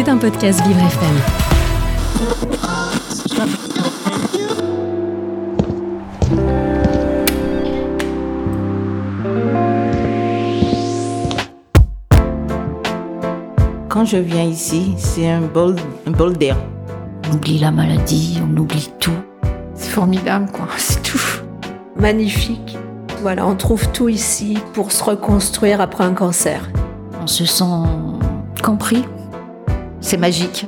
C'est un podcast Vivre FM. Quand je viens ici, c'est un bol, un bol d'air. On oublie la maladie, on oublie tout. C'est formidable, quoi. C'est tout. Magnifique. Voilà, on trouve tout ici pour se reconstruire après un cancer. On se sent compris. C'est magique.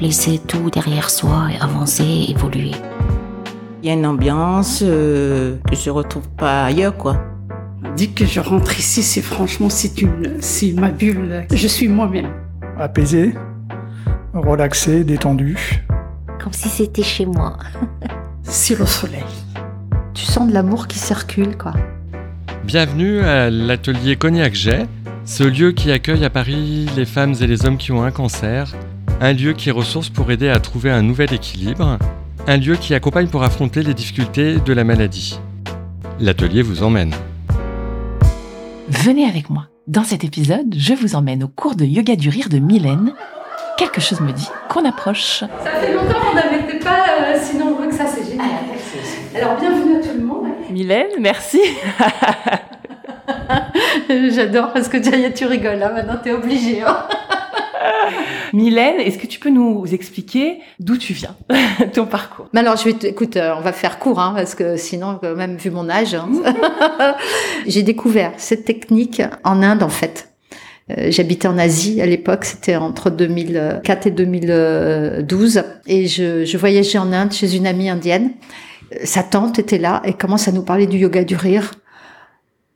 Laisser tout derrière soi et avancer, évoluer. Il y a une ambiance euh, que je retrouve pas ailleurs, quoi. Dès que je rentre ici, c'est franchement, c'est une, c'est ma bulle. Je suis moi-même. apaisé, relaxé, détendu. Comme si c'était chez moi. C'est le soleil. Tu sens de l'amour qui circule, quoi. Bienvenue à l'atelier Cognac Jet, ce lieu qui accueille à Paris les femmes et les hommes qui ont un cancer, un lieu qui ressource pour aider à trouver un nouvel équilibre, un lieu qui accompagne pour affronter les difficultés de la maladie. L'atelier vous emmène. Venez avec moi. Dans cet épisode, je vous emmène au cours de yoga du rire de Mylène. Quelque chose me dit qu'on approche. Ça fait longtemps qu'on n'avait pas euh, si nombreux que ça, c'est génial. Alors bienvenue à tout le monde. Mylène, merci. J'adore parce que déjà tu rigoles, hein, maintenant t'es obligée. Hein. Mylène, est-ce que tu peux nous expliquer d'où tu viens, ton parcours? Mais alors je vais, écoute, euh, on va faire court, hein, parce que sinon, quand même vu mon âge, hein. j'ai découvert cette technique en Inde en fait. Euh, J'habitais en Asie à l'époque, c'était entre 2004 et 2012, et je, je voyageais en Inde chez une amie indienne. Euh, Sa tante était là et commence à nous parler du yoga du rire.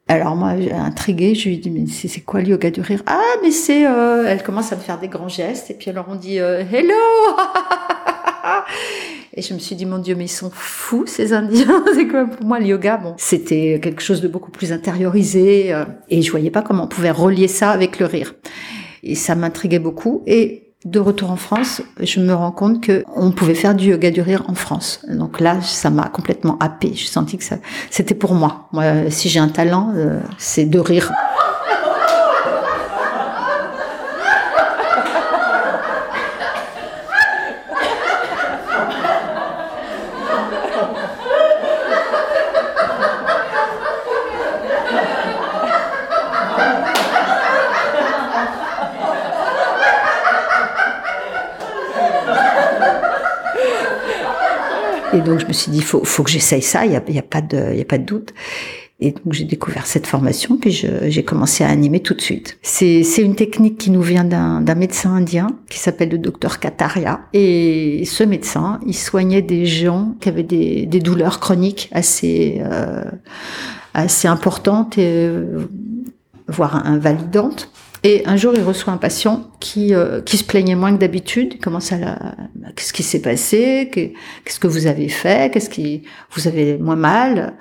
Alors moi, intriguée, je lui dis mais c'est c'est quoi le yoga du rire? Ah mais c'est, euh... elle commence à me faire des grands gestes et puis alors on dit euh, hello. Et je me suis dit, mon Dieu, mais ils sont fous, ces Indiens. C'est quoi pour moi le yoga? Bon, c'était quelque chose de beaucoup plus intériorisé euh, et je voyais pas comment on pouvait relier ça avec le rire. Et ça m'intriguait beaucoup. Et de retour en France, je me rends compte que on pouvait faire du yoga du rire en France. Donc là, ça m'a complètement happé. Je senti que ça, c'était pour moi. Moi, si j'ai un talent, euh, c'est de rire. Et donc je me suis dit, faut, faut que j'essaye ça. Il y a, y a pas de, y a pas de doute. Et donc j'ai découvert cette formation, puis j'ai commencé à animer tout de suite. C'est une technique qui nous vient d'un médecin indien qui s'appelle le docteur Kataria. Et ce médecin, il soignait des gens qui avaient des, des douleurs chroniques assez euh, assez importantes et euh, voire invalidantes. Et un jour, il reçoit un patient qui, euh, qui se plaignait moins que d'habitude. Il commence à la... bah, Qu'est-ce qui s'est passé? Que- Qu'est-ce que vous avez fait? Qu'est-ce qui vous avez moins mal?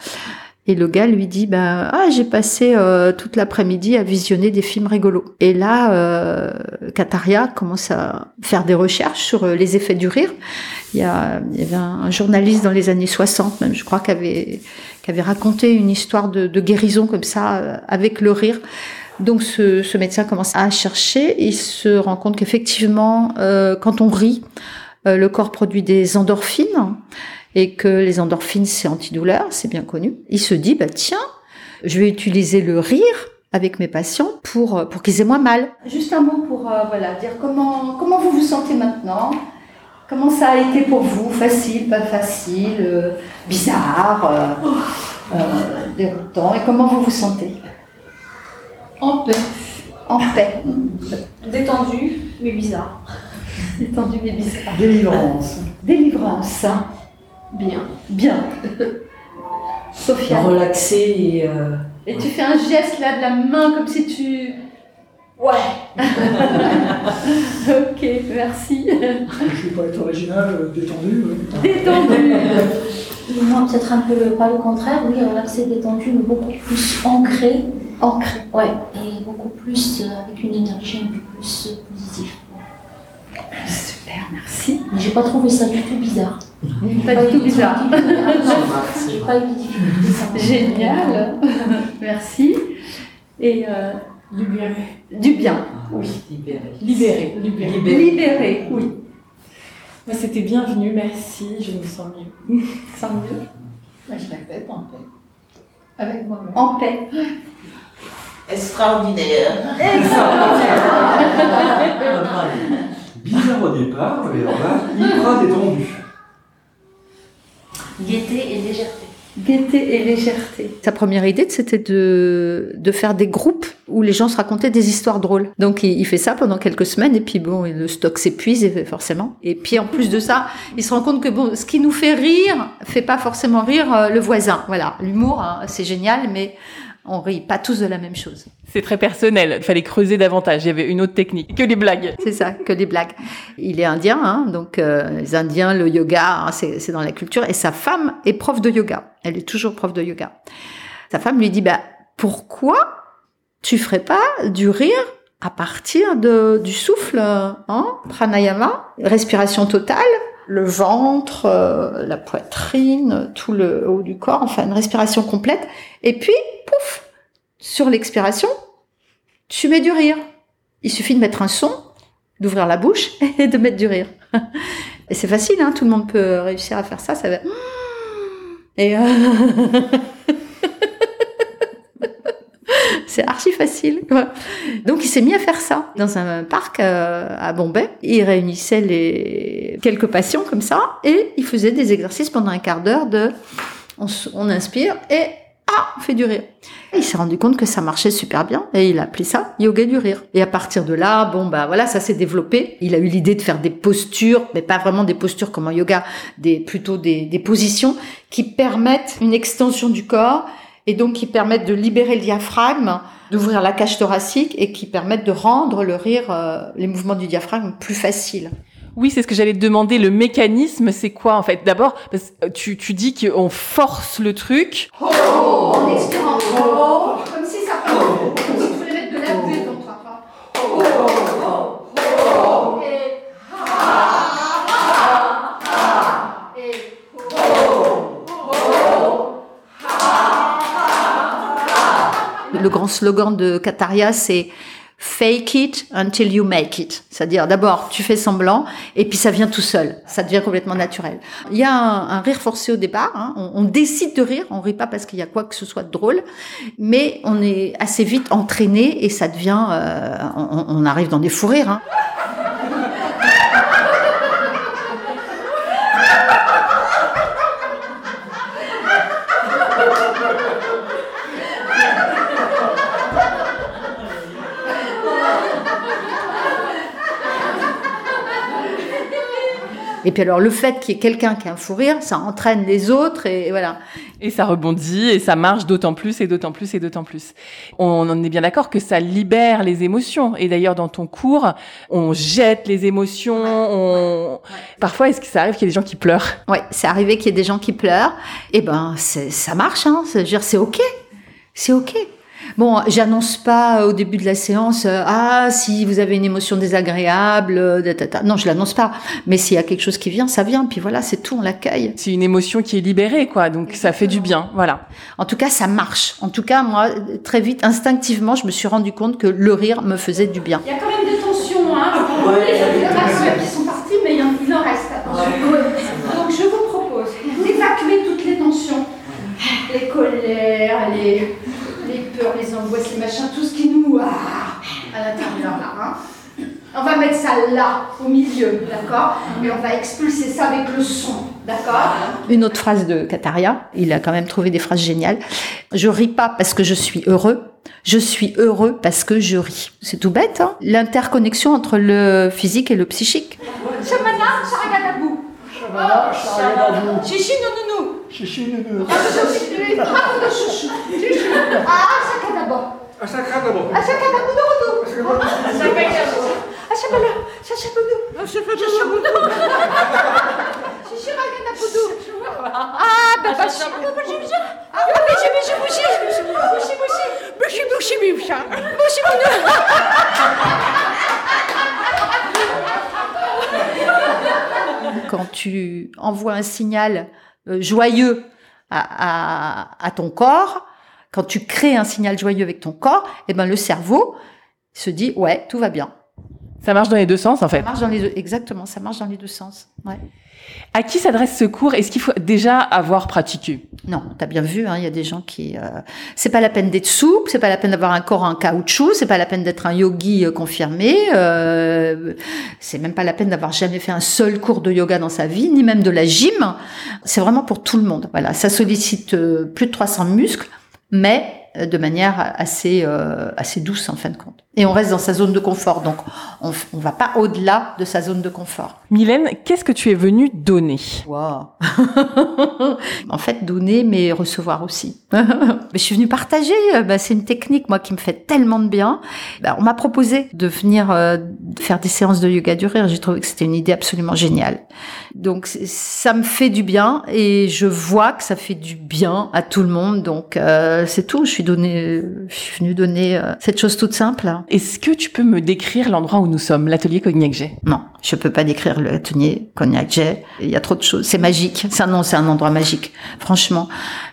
Et le gars lui dit ben ah j'ai passé euh, toute l'après-midi à visionner des films rigolos. Et là, euh, Kataria commence à faire des recherches sur euh, les effets du rire. Il y, a, il y avait un, un journaliste dans les années 60 même, je crois, qui avait, qui avait raconté une histoire de, de guérison comme ça euh, avec le rire. Donc ce, médecin commence à chercher. Il se rend compte qu'effectivement, euh, quand on rit, euh, le corps produit des endorphines et que les endorphines, c'est antidouleur, c'est bien connu. Il se dit, bah tiens, je vais utiliser le rire avec mes patients pour, euh, pour qu'ils aient moins mal. Juste un mot pour voilà, dire comment, comment vous vous sentez maintenant? Comment ça a été pour vous? Facile, pas facile, bizarre, déroutant? Et comment vous vous sentez? En paix, En paix. détendu, mais bizarre. Détendu mais bizarre. Délivrance. Délivrance. Bien. Bien. Sophia. Relaxé et euh, Et tu fais un geste là de la main comme si tu. Ouais. ok, merci. Je vais pas être original, euh, détendu. oui. Détendu. Moi, peut-être un peu le, pas le contraire, oui, relaxé, détendu, mais beaucoup plus ancré. Ancré. Ouais, et beaucoup plus euh, avec une énergie un peu plus euh, positive. Super, merci. J'ai pas trouvé ça du tout bizarre. Pas du tout bizarre. J'ai pas eu de difficulté. ça va. Génial. Merci. Et euh, Libéré. Du bien. Oui. Libéré. Libéré. Libéré. Libéré, oui. Bah, C'était bienvenu, merci, je me sens mieux. Sans mieux. Bah, je répète en paix. Avec moi-même. En paix. Extraordinaire. Bizarre au départ, mais alors là, hyper détendu. Gaieté et légèreté. Gaieté et légèreté. Sa première idée, c'était de, de faire des groupes où les gens se racontaient des histoires drôles. Donc il, il fait ça pendant quelques semaines et puis bon, le stock s'épuise et- forcément. Et puis en plus de ça, il se rend compte que bon, ce qui nous fait rire fait pas forcément rire euh, le voisin. Voilà, l'humour, hein, c'est génial, mais on rit pas tous de la même chose. C'est très personnel. Il fallait creuser davantage. Il y avait une autre technique que les blagues. C'est ça, que des blagues. Il est indien, hein, donc euh, les Indiens, le yoga, hein, c'est c'est dans la culture. Et sa femme est prof de yoga. Elle est toujours prof de yoga. Sa femme lui dit, bah, pourquoi tu ferais pas du rire à partir de, du souffle, hein, pranayama, respiration totale, le ventre, euh, la poitrine, tout le haut du corps, enfin une respiration complète. Et puis, pouf, sur l'expiration, tu mets du rire. Il suffit de mettre un son, d'ouvrir la bouche et de mettre du rire. Et c'est facile, hein, tout le monde peut réussir à faire ça. Ça va. Et euh, archi facile. Donc il s'est mis à faire ça dans un parc euh, à Bombay. Il réunissait les quelques patients comme ça et il faisait des exercices pendant un quart d'heure de on, inspire et ah, on fait du rire. Et il s'est rendu compte que ça marchait super bien et il a appelé ça yoga du rire. Et à partir de là, bon bah voilà, ça s'est développé. Il a eu l'idée de faire des postures, mais pas vraiment des postures comme en yoga, des plutôt des positions qui permettent une extension du corps et donc qui permettent de libérer le diaphragme, d'ouvrir la cage thoracique et qui permettent de rendre le rire, euh, les mouvements du diaphragme plus faciles. Oui, c'est ce que j'allais te demander. Le mécanisme, c'est quoi en fait? D'abord, parce que tu, tu dis qu'on force le truc. Oh, en expirant. Oh, comme si ça comme si tu voulais mettre de la buée dans toi. Oh, oh, oh, oh. Et ah, ah, ah. Et oh, oh, Le grand slogan de Kataria, c'est Fake it until you make it. C'est-à-dire, d'abord, tu fais semblant, et puis ça vient tout seul. Ça devient complètement naturel. Il y a un, rire forcé au départ. hein. On, on décide de rire. On rit pas parce qu'il y a quoi que ce soit de drôle, mais on est assez vite entraîné et ça devient. euh, on, on arrive dans des fous rires. hein. Et puis alors, le fait qu'il y ait quelqu'un qui a un fou rire, ça entraîne les autres et voilà. Et ça rebondit et ça marche d'autant plus et d'autant plus et d'autant plus. On en est bien d'accord que ça libère les émotions. Et d'ailleurs, dans ton cours, on jette les émotions. On... Parfois, est-ce que ça arrive qu'il y ait des gens qui pleurent? Ouais, c'est arrivé qu'il y ait des gens qui pleurent. Et ben, c'est- ça marche, hein. C'est ok. C'est ok. Bon, j'annonce pas au début de la séance, euh, ah, si vous avez une émotion désagréable, euh, da, da. non, je l'annonce pas. Mais s'il y a quelque chose qui vient, ça vient. Puis voilà, c'est tout, on l'accueille. C'est une émotion qui est libérée, quoi. Donc ça fait du bien, voilà. En tout cas, ça marche. En tout cas, moi, très vite, instinctivement, je me suis rendu compte que le rire me faisait du bien. Il y a quand même des tensions, hein. Il y a des personnes qui sont parties, mais il y en, reste. attention. Donc je vous propose d'évacuer toutes les tensions, les colères, les peurs, les angoisses, les machins, tout ce qui nous. Ah, à l'intérieur, là. Hein. On va mettre ça là, au milieu, d'accord Mais on va expulser ça avec le son, d'accord Une autre phrase de Kataria, il a quand même trouvé des phrases géniales. Je ris pas parce que je suis heureux. Je suis heureux parce que je ris. C'est tout bête, hein L'interconnexion entre le physique et le psychique. Chichi. 61. 61. Bravo, chouchou. Chouchou. Ah, d'abord. À chacun d'abord. À chacun d'abord. D'abord. À chacun d'abord. D'abord. À chacun d'abord. D'abord. Ah, ah, bouchi, Quand tu envoies un signal joyeux à, à- à ton corps, Quand tu crées un signal joyeux avec ton corps, eh ben le cerveau se dit ouais, tout va bien. Ça marche dans les deux sens en fait. Ça marche dans les deux, exactement, ça marche dans les deux sens. Ouais. À qui s'adresse ce cours? Est-ce qu'il faut déjà avoir pratiqué? Non, t'as bien vu, hein, il y a des gens qui. Euh, c'est pas la peine d'être souple, c'est pas la peine d'avoir un corps en caoutchouc, c'est pas la peine d'être un yogi euh, confirmé, euh, c'est même pas la peine d'avoir jamais fait un seul cours de yoga dans sa vie, ni même de la gym. C'est vraiment pour tout le monde. Voilà, ça sollicite euh, plus de 300 muscles, mais euh, de manière assez euh, assez douce en fin de compte. Et on reste dans sa zone de confort, donc on on va pas au-delà de sa zone de confort. Mylène, qu'est-ce que tu es venue donner? Wow. en fait, donner, mais recevoir aussi. mais je suis venue partager. euh, Bah, c'est une technique, moi, qui me fait tellement de bien. Bah, on m'a proposé de venir euh, faire des séances de yoga du rire. J'ai trouvé que c'était une idée absolument géniale. Donc, ça me fait du bien et je vois que ça fait du bien à tout le monde. Donc, euh, c'est tout. Je suis donné, je suis venue donner euh, cette chose toute simple. Est-ce que tu peux me décrire l'endroit où nous sommes, l'atelier Cognac G Non, je peux pas décrire le atelier Cognac Jet. Il y a trop de choses. C'est magique. C'est un, non, c'est un endroit magique. Franchement,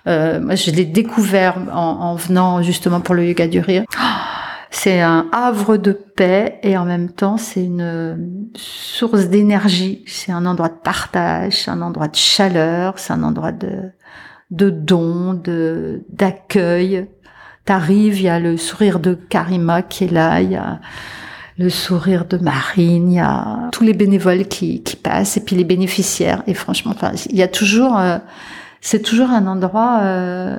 euh, moi, je l'ai découvert en, en venant justement pour le yoga du rire. C'est un havre de paix et en même temps, c'est une source d'énergie. C'est un endroit de partage, c'est un endroit de chaleur, c'est un endroit de, de don, de, d'accueil. T'arrives, il y a le sourire de Karima qui est là, il y a le sourire de Marine, il y a tous les bénévoles qui, passent et puis les bénéficiaires. Et franchement, enfin, il y a toujours, euh, c'est toujours un endroit, euh,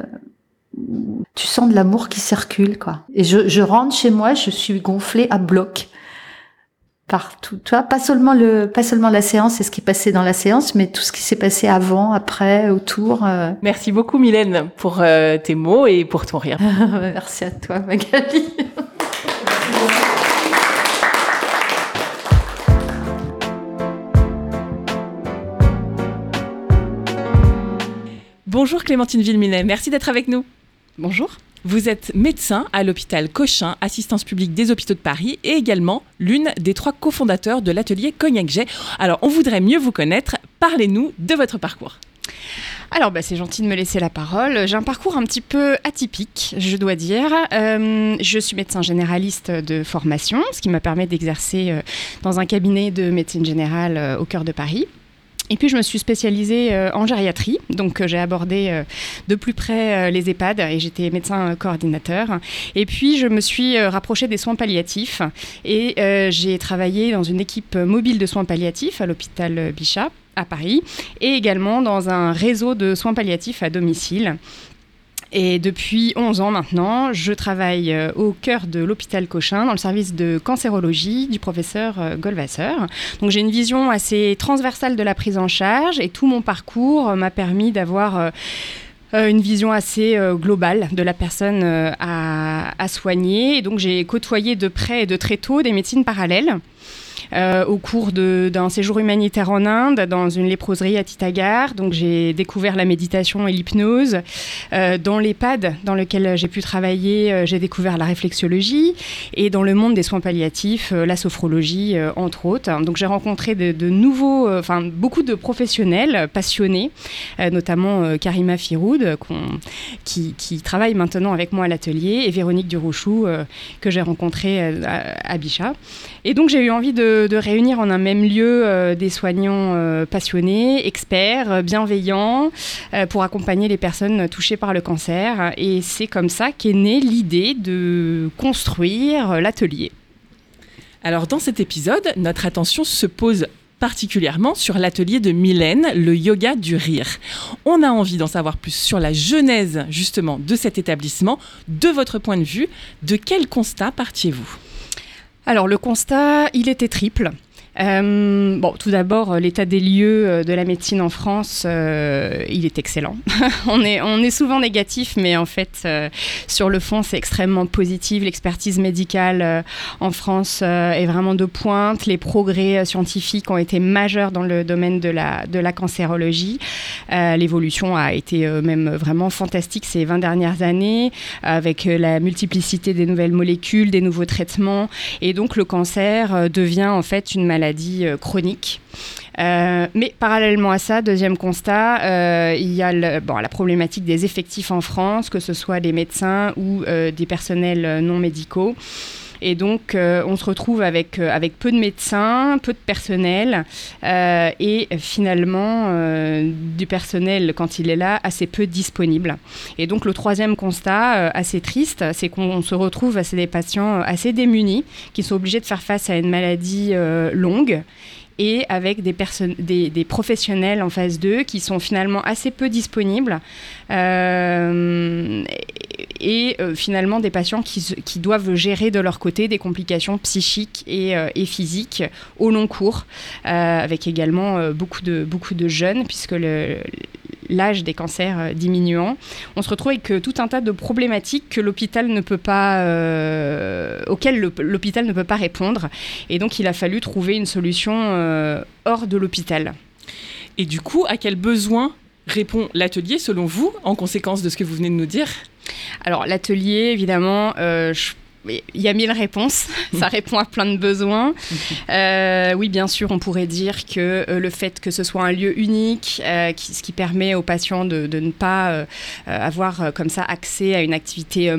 tu sens de l'amour qui circule, quoi. Et je, je rentre chez moi, je suis gonflée à bloc. Partout, tu vois, pas seulement le, pas seulement la séance et ce qui est passé dans la séance, mais tout ce qui s'est passé avant, après, autour. euh. Merci beaucoup Mylène pour euh, tes mots et pour ton rire. Merci à toi, Magali. Bonjour Clémentine Villeminay, merci d'être avec nous. Bonjour. Vous êtes médecin à l'hôpital Cochin, assistance publique des hôpitaux de Paris, et également l'une des trois cofondateurs de l'atelier Cognac Jet. Alors, on voudrait mieux vous connaître. Parlez-nous de votre parcours. Alors, bah, c'est gentil de me laisser la parole. J'ai un parcours un petit peu atypique, je dois dire. Euh, je suis médecin généraliste de formation, ce qui m'a permis d'exercer euh, dans un cabinet de médecine générale euh, au cœur de Paris. Et puis je me suis spécialisée euh, en gériatrie, donc euh, j'ai abordé euh, de plus près les EHPAD et j'étais médecin coordinateur. Et puis je me suis rapprochée des soins palliatifs et j'ai travaillé dans une équipe mobile de soins palliatifs à l'hôpital Bichat à Paris et également dans un réseau de soins palliatifs à domicile. Et depuis 11 ans maintenant, je travaille euh, au cœur de l'hôpital Cochin, dans le service de cancérologie du professeur euh, Goldwasser. Donc j'ai une vision assez transversale de la prise en charge et tout mon parcours euh, m'a permis d'avoir une vision assez globale de la personne à, à soigner. Et donc j'ai côtoyé de près et de très tôt des médecines parallèles. Euh, au cours d'un séjour humanitaire en Inde, dans une léproserie à Titagar. Donc j'ai découvert la méditation et l'hypnose. Euh, dans l'EHPAD dans lequel j'ai pu travailler, euh, j'ai découvert la réflexologie. Et dans le monde des soins palliatifs, la sophrologie, entre autres. Donc j'ai rencontré de, nouveaux, enfin beaucoup de professionnels passionnés, notamment Karima Firoud, qui, travaille maintenant avec moi à l'atelier, et Véronique Durochou, que j'ai rencontrée à, à Bichat. Et donc j'ai eu envie de, de réunir en un même lieu euh, des soignants euh, passionnés, experts, euh, bienveillants, pour accompagner les personnes touchées par le cancer. Et c'est comme ça qu'est née l'idée de construire l'atelier. Alors, dans cet épisode, notre attention se pose particulièrement sur l'atelier de Mylène, le yoga du rire. On a envie d'en savoir plus sur la genèse justement de cet établissement, de votre point de vue. De quel constat partiez-vous? Alors le constat, il était triple. Euh, bon, tout d'abord, euh, l'état des lieux euh, de la médecine en France, il est excellent. on, est, souvent négatif, mais en fait, sur le fond, c'est extrêmement positif. L'expertise médicale en France est vraiment de pointe. Les progrès scientifiques ont été majeurs dans le domaine de la, de la cancérologie. L'évolution a été même vraiment fantastique ces 20 dernières années, avec la multiplicité des nouvelles molécules, des nouveaux traitements. Et donc, le cancer devient en fait une maladie euh, chronique. mais parallèlement à ça, deuxième constat, il y a le, bon, la problématique des effectifs en France, que ce soit des médecins ou des personnels non médicaux. Et donc, euh, on se retrouve avec, euh, avec peu de médecins, peu de personnel, euh, et finalement, du personnel, quand il est là, assez peu disponible. Et donc, le troisième constat, assez triste, c'est qu'on se retrouve avec des patients assez démunis, qui sont obligés de faire face à une maladie longue et avec des, des, des, professionnels en phase 2 qui sont finalement assez peu disponibles euh, et, euh, finalement des patients qui, qui, doivent gérer de leur côté des complications psychiques et, euh, physiques au long cours, avec également beaucoup, de, beaucoup de jeunes puisque le, l'âge des cancers euh, diminuant, on se retrouve avec euh, tout un tas de problématiques que l'hôpital ne peut pas, euh, auxquelles l'hôpital ne peut pas répondre. Et donc, il a fallu trouver une solution hors de l'hôpital. Et du coup, à quel besoin répond l'atelier selon vous, en conséquence de ce que vous venez de nous dire? Alors, l'atelier, évidemment, je il y a mille réponses, ça répond à plein de besoins. Euh, oui, bien sûr, on pourrait dire que euh, le fait que ce soit un lieu unique, euh, ce qui permet aux patients de, ne pas avoir comme ça accès à une activité,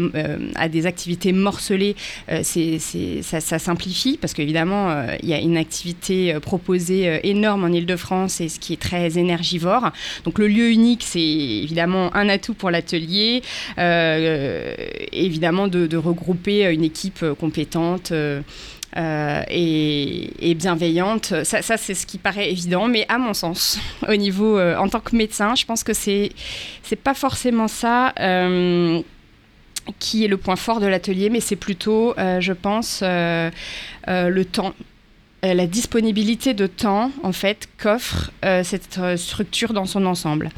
à des activités morcelées, c'est, ça, ça, simplifie parce qu'évidemment, il y a une activité proposée énorme en Ile-de-France et ce qui est très énergivore. Donc le lieu unique, c'est évidemment un atout pour l'atelier, évidemment de, de regrouper une équipe euh, compétente. Euh, euh, et, bienveillante. Ça, c'est ce qui paraît évident, mais à mon sens, au niveau en tant que médecin, je pense que c'est c'est pas forcément ça. qui est le point fort de l'atelier, mais c'est plutôt, je pense, le temps, la disponibilité de temps en fait qu'offre cette structure dans son ensemble.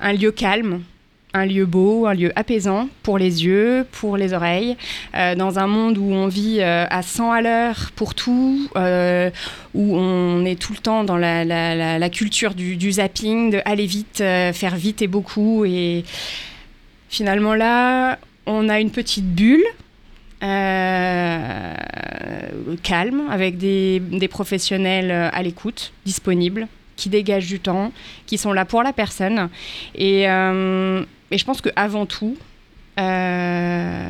Un lieu calme, un lieu beau, un lieu apaisant pour les yeux, pour les oreilles, euh, dans un monde où on vit euh, à 100 à l'heure pour tout, euh, où on est tout le temps dans la, culture du, zapping, de aller vite, faire vite et beaucoup. Et finalement là, on a une petite bulle. calme, avec des, des professionnels à l'écoute, disponibles, qui dégagent du temps, qui sont là pour la personne. Et, et je pense qu'avant tout, euh,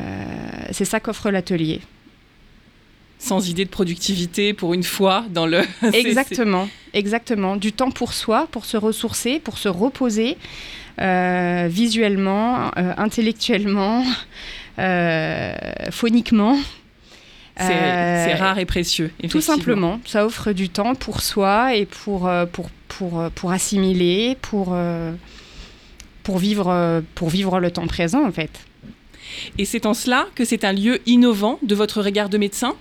c'est ça qu'offre l'atelier. Sans idée de productivité pour une fois dans le... exactement, exactement. Du temps pour soi, pour se ressourcer, pour se reposer euh, visuellement, euh, intellectuellement, phoniquement. C'est rare et précieux. Tout simplement, ça offre du temps pour soi et pour, pour, pour, pour assimiler, pour pour vivre, euh, pour vivre le temps présent, en fait. Et c'est en cela que c'est un lieu innovant de votre regard de médecin?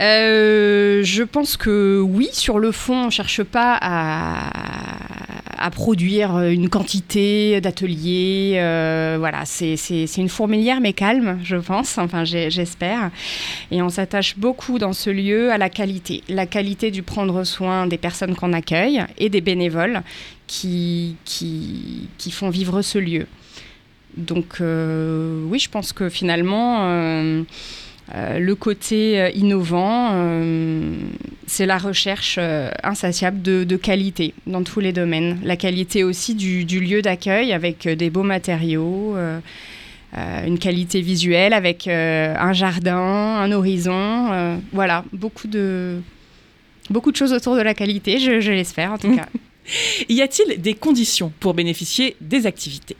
Euh, je pense que oui, sur le fond, on ne cherche pas à, à, produire une quantité d'ateliers. Euh, voilà, c'est une fourmilière mais calme, je pense, enfin j'espère. Et on s'attache beaucoup dans ce lieu à la qualité. La qualité du prendre soin des personnes qu'on accueille et des bénévoles qui, qui, font vivre ce lieu. Donc euh, oui, je pense que finalement, euh, euh, le côté innovant, c'est la recherche insatiable de, qualité dans tous les domaines. La qualité aussi du, du lieu d'accueil avec des beaux matériaux. une qualité visuelle avec un jardin, un horizon, voilà, beaucoup de, beaucoup de choses autour de la qualité, je, je l'espère en tout cas. y a-t-il des conditions pour bénéficier des activités?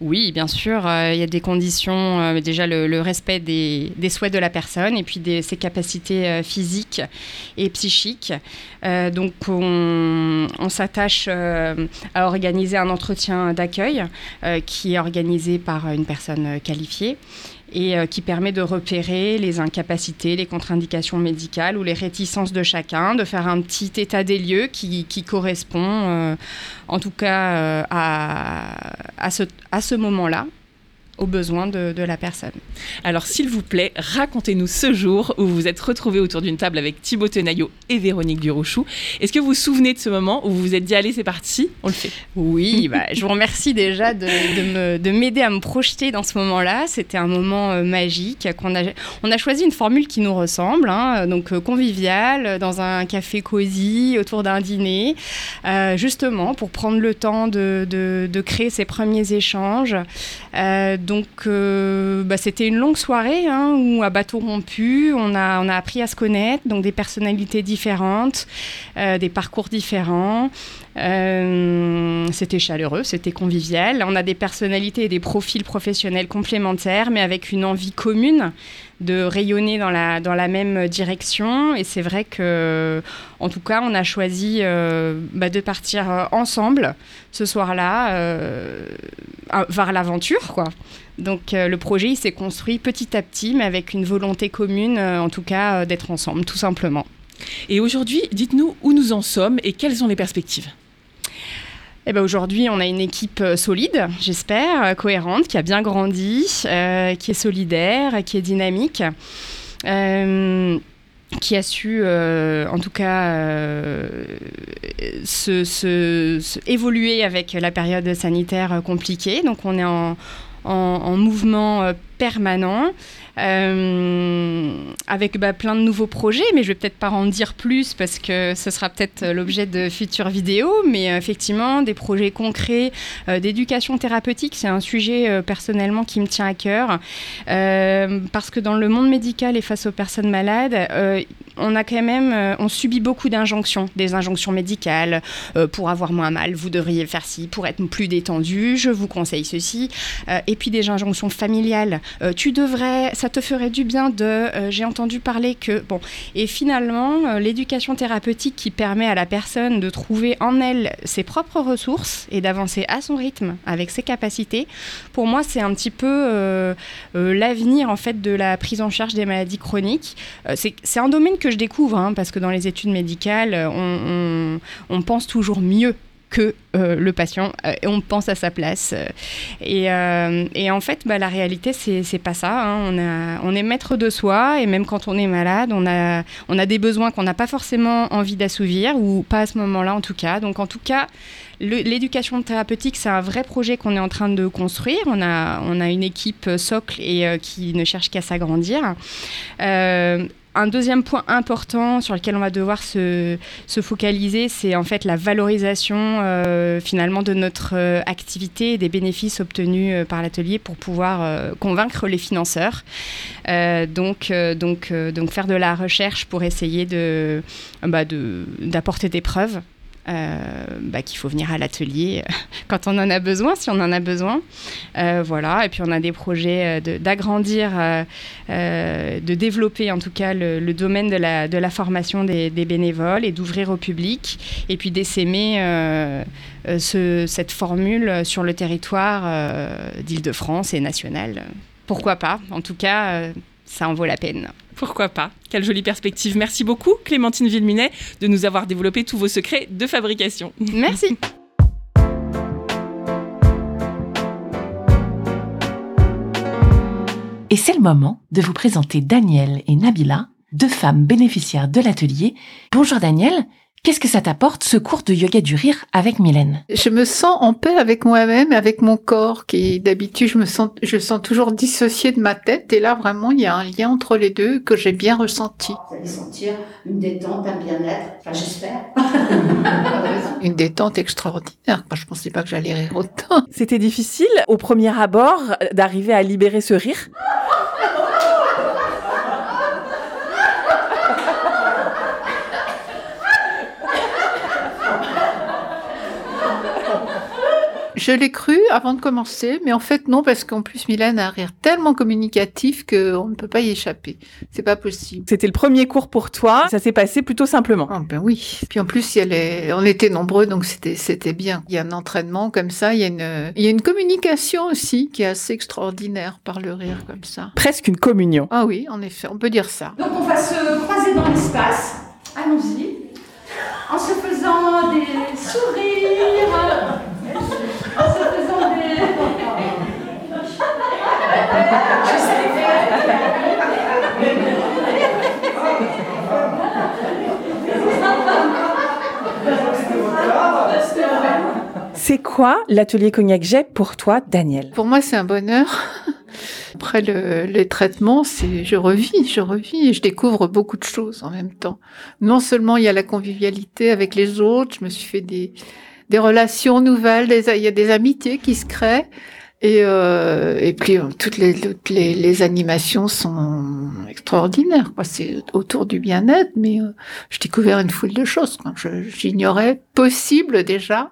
Oui, bien sûr, euh, il y a des conditions, euh, déjà le, respect des, souhaits de la personne et puis de ses capacités euh, physiques et psychiques. donc on, on s'attache à organiser un entretien d'accueil qui est organisé par une personne qualifiée et euh, qui permet de repérer les incapacités, les contre-indications médicales ou les réticences de chacun, de faire un petit état des lieux qui, correspond euh, en tout cas euh, à, ce moment-là. Aux besoins de, de la personne. Alors s'il vous plaît, racontez-nous ce jour où vous vous êtes retrouvés autour d'une table avec Thibaut Tenaillot et Véronique Durochou. Est-ce que vous vous souvenez de ce moment où vous vous êtes dit allez c'est parti, on le fait? Oui, bah, je vous remercie déjà de, m'aider à me projeter dans ce moment-là. C'était un moment euh, magique. a, on a choisi une formule qui nous ressemble, hein, donc euh, conviviale, euh, dans un café cosy, autour d'un dîner, euh, justement pour prendre le temps de créer ces premiers échanges. Euh, donc, euh, bah, c'était une longue soirée hein, où, à bateau rompu, on a, on a appris à se connaître, donc des personnalités différentes, euh, des parcours différents. C'était chaleureux, c'était convivial. On a des personnalités et des profils professionnels complémentaires, mais avec une envie commune de rayonner dans la, dans la même direction. Et c'est vrai que, en tout cas, on a choisi euh, bah, de partir euh, ensemble ce soir-là euh, vers l'aventure, quoi. Donc le projet, il s'est construit petit à petit, mais avec une volonté commune, en tout cas, d'être ensemble, tout simplement. Et aujourd'hui, dites-nous où nous en sommes et quelles sont les perspectives Eh ben aujourd'hui, on a une équipe euh, solide, j'espère, euh, cohérente, qui a bien grandi, euh, qui est solidaire, qui est dynamique. qui a su, en tout cas, se, se- évoluer avec la période sanitaire compliquée. Donc, on est en, en- en mouvement permanent. Avec bah, plein de nouveaux projets, mais je vais peut-être pas en dire plus parce que ce sera peut-être euh, l'objet de futures vidéos. Mais euh, effectivement, des projets concrets euh, d'éducation thérapeutique, c'est un sujet personnellement qui me tient à cœur parce que dans le monde médical et face aux personnes malades, on a quand même, on subit beaucoup d'injonctions, des injonctions médicales pour avoir moins mal. Vous devriez faire ci pour être plus détendu. Je vous conseille ceci. Et puis des injonctions familiales. Tu devrais, ça te ferait du bien de. J'ai entendu parler que bon. Et finalement, euh, l'éducation thérapeutique qui permet à la personne de trouver en elle ses propres ressources et d'avancer à son rythme avec ses capacités. Pour moi, c'est un petit peu euh, euh, l'avenir en fait de la prise en charge des maladies chroniques. C'est un domaine que je découvre hein, parce que dans les études médicales, on- on pense toujours mieux que euh, le patient euh, et on pense à sa place. euh, et, et en fait, bah, la réalité, c'est pas ça. hein. On, a, on est maître de soi et même quand on est malade, on a, on a des besoins qu'on n'a pas forcément envie d'assouvir ou pas à ce moment-là en tout cas. Donc en tout cas, l'éducation thérapeutique, c'est un vrai projet qu'on est en train de construire. On a, on a une équipe socle et qui ne cherche qu'à s'agrandir. Un deuxième point important sur lequel on va devoir se, se focaliser, c'est en fait la valorisation euh, finalement de notre euh, activité et des bénéfices obtenus euh, par l'atelier pour pouvoir convaincre les financeurs. Donc, faire de la recherche pour essayer bah, d'apporter des preuves. Euh, bah, qu'il faut venir à l'atelier euh, quand on en a besoin, si on en a besoin. Euh, voilà, et puis on a des projets d'agrandir, de développer en tout cas le, domaine de la, de la formation des, bénévoles et d'ouvrir au public, et puis d'essaimer ce- cette formule sur le territoire d'Île-de-France et national. Pourquoi pas? En tout cas, ça en vaut la peine. Pourquoi pas? Quelle jolie perspective. Merci beaucoup, Clémentine Villeminet, de nous avoir développé tous vos secrets de fabrication. Merci. Et c'est le moment de vous présenter Daniel et Nabila, deux femmes bénéficiaires de l'atelier. Bonjour Daniel, qu'est-ce que ça t'apporte ce cours de yoga du rire avec Mylène? Je me sens en paix avec moi-même, avec mon corps, qui d'habitude je me sens, je sens toujours dissocié de ma tête, et là vraiment il y a un lien entre les deux que j'ai bien ressenti. Vous allez sentir une détente, un bien-être, enfin j'espère. Une détente extraordinaire. Moi, je pensais pas que j'allais rire autant. C'était difficile au premier abord d'arriver à libérer ce rire Je l'ai cru avant de commencer, mais en fait non, parce qu'en plus Mylène a un rire tellement communicatif qu'on ne peut pas y échapper. C'est pas possible. C'était le premier cours pour toi, ça s'est passé plutôt simplement. Ah ben oui. Puis en plus, il y a les- on était nombreux, donc c'était c'était bien. Il y a un entraînement comme ça, il y a une il y a une communication aussi qui est assez extraordinaire par le rire comme ça. Presque une communion. Ah oui, en effet, on peut dire ça. Donc on va se croiser dans l'espace. Allons-y. En se faisant des sourires. En se faisant des... C'est quoi l'atelier Cognac Jet pour toi, Daniel? Pour moi, c'est un bonheur. Après le, les traitements, c'est je revis, je revis et je découvre beaucoup de choses en même temps. Non seulement il y a la convivialité avec les autres, je me suis fait des des relations nouvelles, des, il y a des amitiés qui se créent. Et, euh, et puis euh, toutes les, les, les animations sont extraordinaires. Quoi. C'est autour du bien-être, mais euh, je découvert une foule de choses. J'ignorais possible déjà.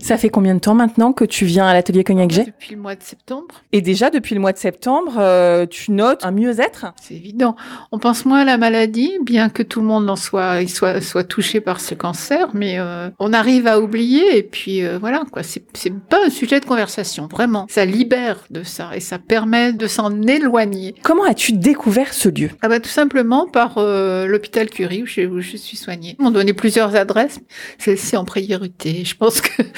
Ça fait combien de temps maintenant que tu viens à l'atelier Cognac Jet Depuis le mois de septembre. Et déjà depuis le mois de septembre, euh, tu notes un mieux-être? C'est évident. On pense moins à la maladie, bien que tout le monde en soit, il soit, soit touché par ce cancer, mais euh, on arrive à oublier et puis euh, voilà quoi. C'est, c'est pas un sujet de conversation, vraiment. Ça libère de ça et ça permet de s'en éloigner. Comment as-tu découvert ce lieu? Ah bah tout simplement par euh, l'hôpital Curie où je, où je suis soignée. Ils m'ont donné plusieurs adresses, celle-ci en priorité. Je pense que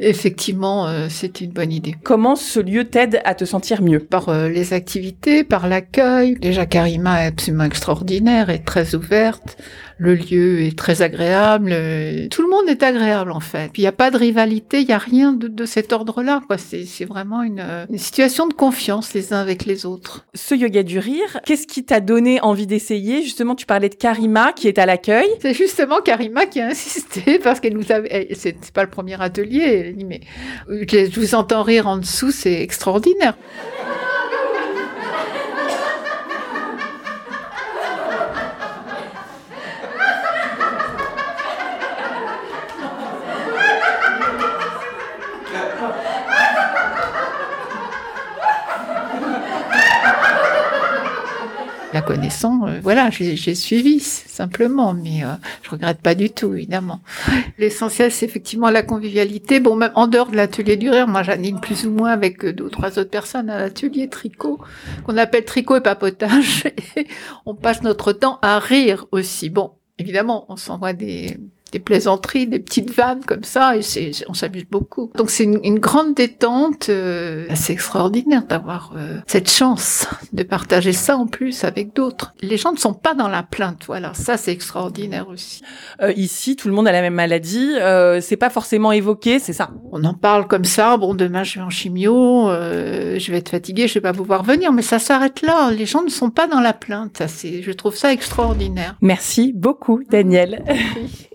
effectivement euh, c'est une bonne idée. Comment ce lieu t'aide à te sentir mieux? Par euh, les activités, par l'accueil. Déjà Karima est absolument extraordinaire et très ouverte. Le lieu est très agréable. euh, Tout le monde est agréable en fait. Puis il n'y a pas de rivalité, il n'y a rien de, de cet ordre-là. quoi. C'est c'est vraiment une, euh, une situation de confiance les uns avec les autres. Ce yoga du rire, qu'est-ce qui t'a donné envie d'essayer? Justement, tu parlais de Karima qui est à l'accueil. C'est justement Karima qui a insisté parce qu'elle nous avait. c'est pas le premier atelier. Euh, je vous entends rire en dessous, c'est extraordinaire. Connaissant, euh, voilà, j'ai suivi simplement, mais euh, je regrette pas du tout, évidemment. L'essentiel, c'est effectivement la convivialité. Bon, même en dehors de l'atelier du rire, moi j'anime plus ou moins avec euh, deux ou trois autres personnes à l'atelier tricot, qu'on appelle tricot et papotage. Et on passe notre temps à rire aussi. Bon, évidemment, on s'envoie des des plaisanteries, des petites vannes comme ça, et c'est, on s'amuse beaucoup. Donc c'est une, une grande détente, euh, c'est extraordinaire d'avoir euh, cette chance de partager ça en plus avec d'autres. Les gens ne sont pas dans la plainte, voilà, ça c'est extraordinaire aussi. Euh, ici, tout le monde a la même maladie. Euh, c'est pas forcément évoqué, c'est ça. On en parle comme ça, bon demain je vais en chimio, euh, je vais être fatiguée, je vais pas pouvoir venir, mais ça s'arrête là. Les gens ne sont pas dans la plainte, ça c'est, je trouve ça extraordinaire. Merci beaucoup, Daniel.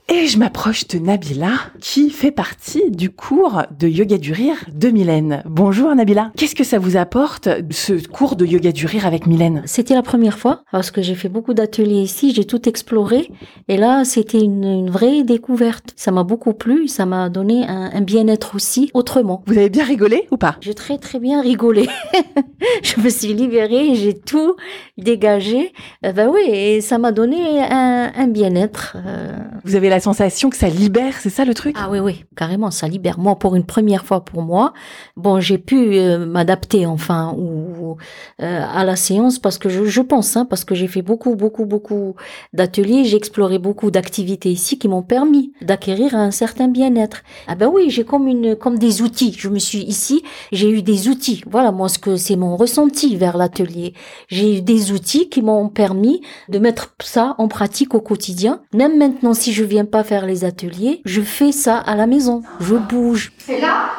Et je m'approche de Nabila, qui fait partie du cours de yoga du rire de Mylène. Bonjour Nabila. Qu'est-ce que ça vous apporte, ce cours de yoga du rire avec Mylène? C'était la première fois parce que j'ai fait beaucoup d'ateliers ici, j'ai tout exploré et là c'était une, une vraie découverte. Ça m'a beaucoup plu, ça m'a donné un, un bien-être aussi autrement. Vous avez bien rigolé ou pas? J'ai très très bien rigolé. je me suis libérée, j'ai tout dégagé. Euh, ben oui, et ça m'a donné un, un bien-être. euh. Vous avez la sensation que ça libère, c'est ça le truc? Ah oui, oui, carrément, ça libère. Moi, pour une première fois pour moi, bon, j'ai pu euh, m'adapter, enfin, ou euh, à la séance parce que je, je pense, hein, parce que j'ai fait beaucoup, beaucoup, beaucoup d'ateliers, j'ai exploré beaucoup d'activités ici qui m'ont permis d'acquérir un certain bien-être. Ah ben oui, j'ai comme une, comme des outils. Je me suis ici, j'ai eu des outils. Voilà, moi, ce que c'est mon ressenti vers l'atelier. J'ai eu des outils qui m'ont permis de mettre ça en pratique au quotidien. Même maintenant, si je pas faire les ateliers, je fais ça à la maison. Je bouge. Et là,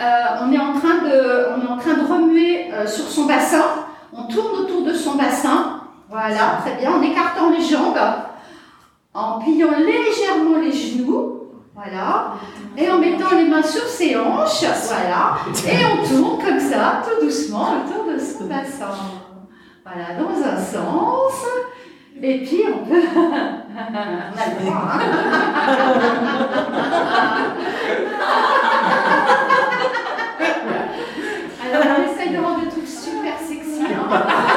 euh, on, est en train de, on est en train de remuer euh, sur son bassin. On tourne autour de son bassin. Voilà, très bien. En écartant les jambes, en pliant légèrement les genoux. Voilà. Et en mettant les mains sur ses hanches. Voilà. Et on tourne comme ça, tout doucement, autour de son bassin. Voilà, dans un sens. Et puis on peut. on a le droit, hein. Alors on essaye de rendre le truc super sexy. hein.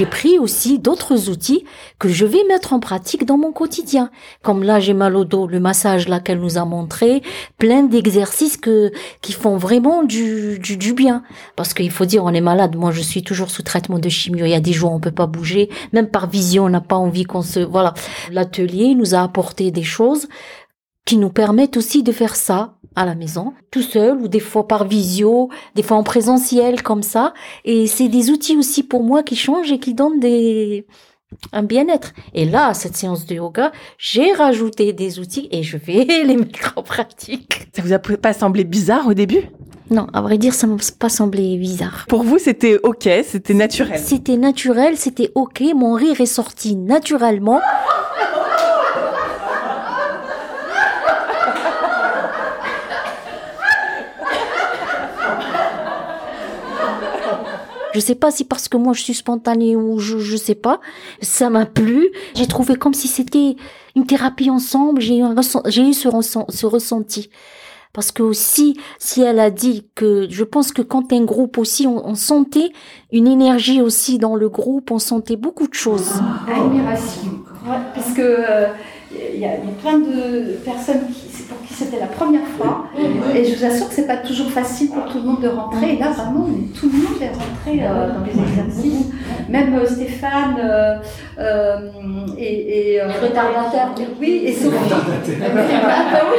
J'ai pris aussi d'autres outils que je vais mettre en pratique dans mon quotidien. Comme là, j'ai mal au dos, le massage là qu'elle nous a montré, plein d'exercices que qui font vraiment du, du, du bien. Parce qu'il faut dire, on est malade. Moi, je suis toujours sous traitement de chimio. Il y a des jours, on peut pas bouger. Même par vision, on n'a pas envie qu'on se, voilà. L'atelier nous a apporté des choses qui nous permettent aussi de faire ça à la maison, tout seul ou des fois par visio, des fois en présentiel comme ça. Et c'est des outils aussi pour moi qui changent et qui donnent des un bien-être. Et là, à cette séance de yoga, j'ai rajouté des outils et je vais les mettre en pratique. Ça vous a pas semblé bizarre au début? Non, à vrai dire, ça m'a pas semblé bizarre. Pour vous, c'était ok, c'était naturel? C'était naturel, c'était ok. Mon rire est sorti naturellement. Je sais pas si parce que moi je suis spontanée ou je je sais pas, ça m'a plu. J'ai trouvé comme si c'était une thérapie ensemble. J'ai eu j'ai eu ce, ressent- ce ressenti. Parce que aussi, si elle a dit que je pense que quand un groupe aussi, on, sentait une énergie aussi dans le groupe, on sentait beaucoup de choses. Admiration. Ouais, parce que euh, y, y a plein de personnes qui, pour qui c'était la première fois. Et je vous assure que c'est pas toujours facile pour tout le monde de rentrer. Et là, vraiment, on est- tout le monde est rentré euh, dans les exercices. Même euh, Stéphane euh, euh, et. et euh, retardataires. Oui, et Sophie. Ah bah oui.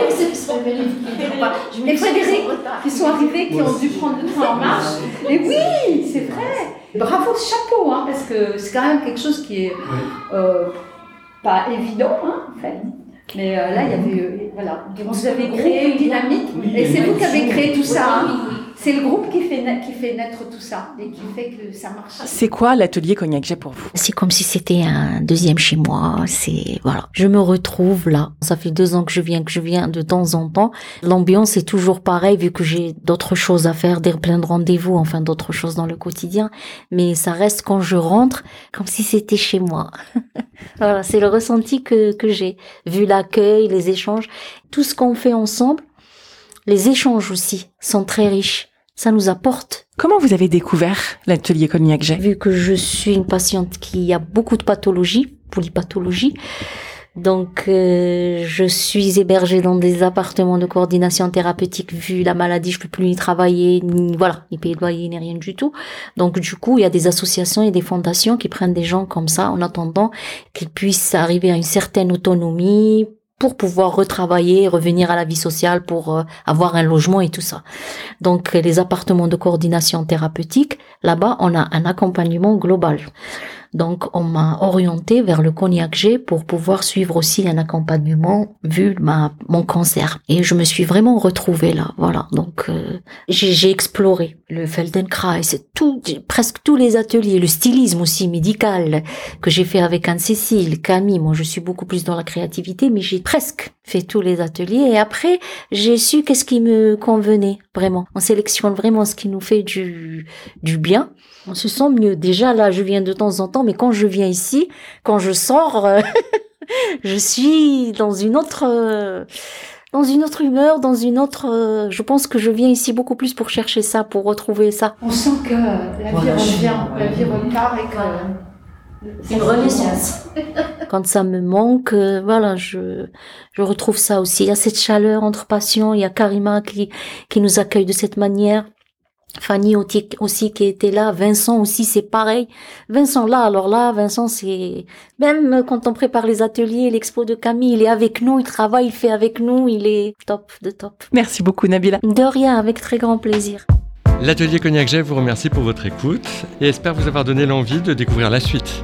Et Frédéric, qui sont arrivés, qui ont dû prendre le train en marche. Et oui, c'est vrai. Bravo, chapeau, hein, parce que c'est quand même quelque chose qui est euh, pas évident, hein, en fait. Mais euh, là, il y avait, euh, voilà, vous avez créé une dynamique, et c'est vous qui avez créé tout ça. hein. C'est le groupe qui fait, qui fait naître tout ça, et qui fait que ça marche. C'est quoi l'atelier Cognac Jet pour vous C'est comme si c'était un deuxième chez moi. C'est voilà, je me retrouve là. Ça fait deux ans que je viens, que je viens de temps en temps. L'ambiance est toujours pareille vu que j'ai d'autres choses à faire, des plein de rendez-vous, enfin d'autres choses dans le quotidien. Mais ça reste quand je rentre comme si c'était chez moi. voilà, c'est le ressenti que que j'ai vu l'accueil, les échanges, tout ce qu'on fait ensemble. Les échanges aussi sont très riches. Ça nous apporte Comment vous avez découvert l'atelier Cognac Jet? Vu que je suis une patiente qui a beaucoup de pathologies, polypathologies, donc euh, je suis hébergée dans des appartements de coordination thérapeutique. Vu la maladie, je peux plus ni travailler, ni voilà, ni payer de loyer, ni rien du tout. Donc du coup, il y a des associations et des fondations qui prennent des gens comme ça en attendant qu'ils puissent arriver à une certaine autonomie pour pouvoir retravailler, revenir à la vie sociale, pour euh, avoir un logement et tout ça. Donc les appartements de coordination thérapeutique, là-bas, on a un accompagnement global. Donc on m'a orienté vers le cognac G pour pouvoir suivre aussi un accompagnement vu ma mon cancer. Et je me suis vraiment retrouvée là, voilà. Donc euh, j'ai exploré le Feldenkrais, tout presque tous les ateliers, le stylisme aussi médical que j'ai fait avec Anne-Cécile, Camille. Moi, je suis beaucoup plus dans la créativité, mais j'ai presque fait tous les ateliers. Et après, j'ai su qu'est-ce qui me convenait vraiment. On sélectionne vraiment ce qui nous fait du, du bien. On se sent mieux. Déjà, là, je viens de temps en temps, mais quand je viens ici, quand je sors, euh, je suis dans une autre, euh, dans une autre humeur, dans une autre, euh, je pense que je viens ici beaucoup plus pour chercher ça, pour retrouver ça. On sent que la vie revient, la vie repart et que. C'est une renaissance. Quand ça me manque, euh, voilà, je, je retrouve ça aussi. Il y a cette chaleur entre patients. Il y a Karima qui, qui nous accueille de cette manière. Fanny aussi, aussi qui était là. Vincent aussi, c'est pareil. Vincent là, alors là, Vincent, c'est, même quand on prépare les ateliers, l'expo de Camille, il est avec nous, il travaille, il fait avec nous, il est top de top. Merci beaucoup Nabila. De rien, avec très grand plaisir. L'atelier Cognac Jet vous remercie pour votre écoute et espère vous avoir donné l'envie de découvrir la suite.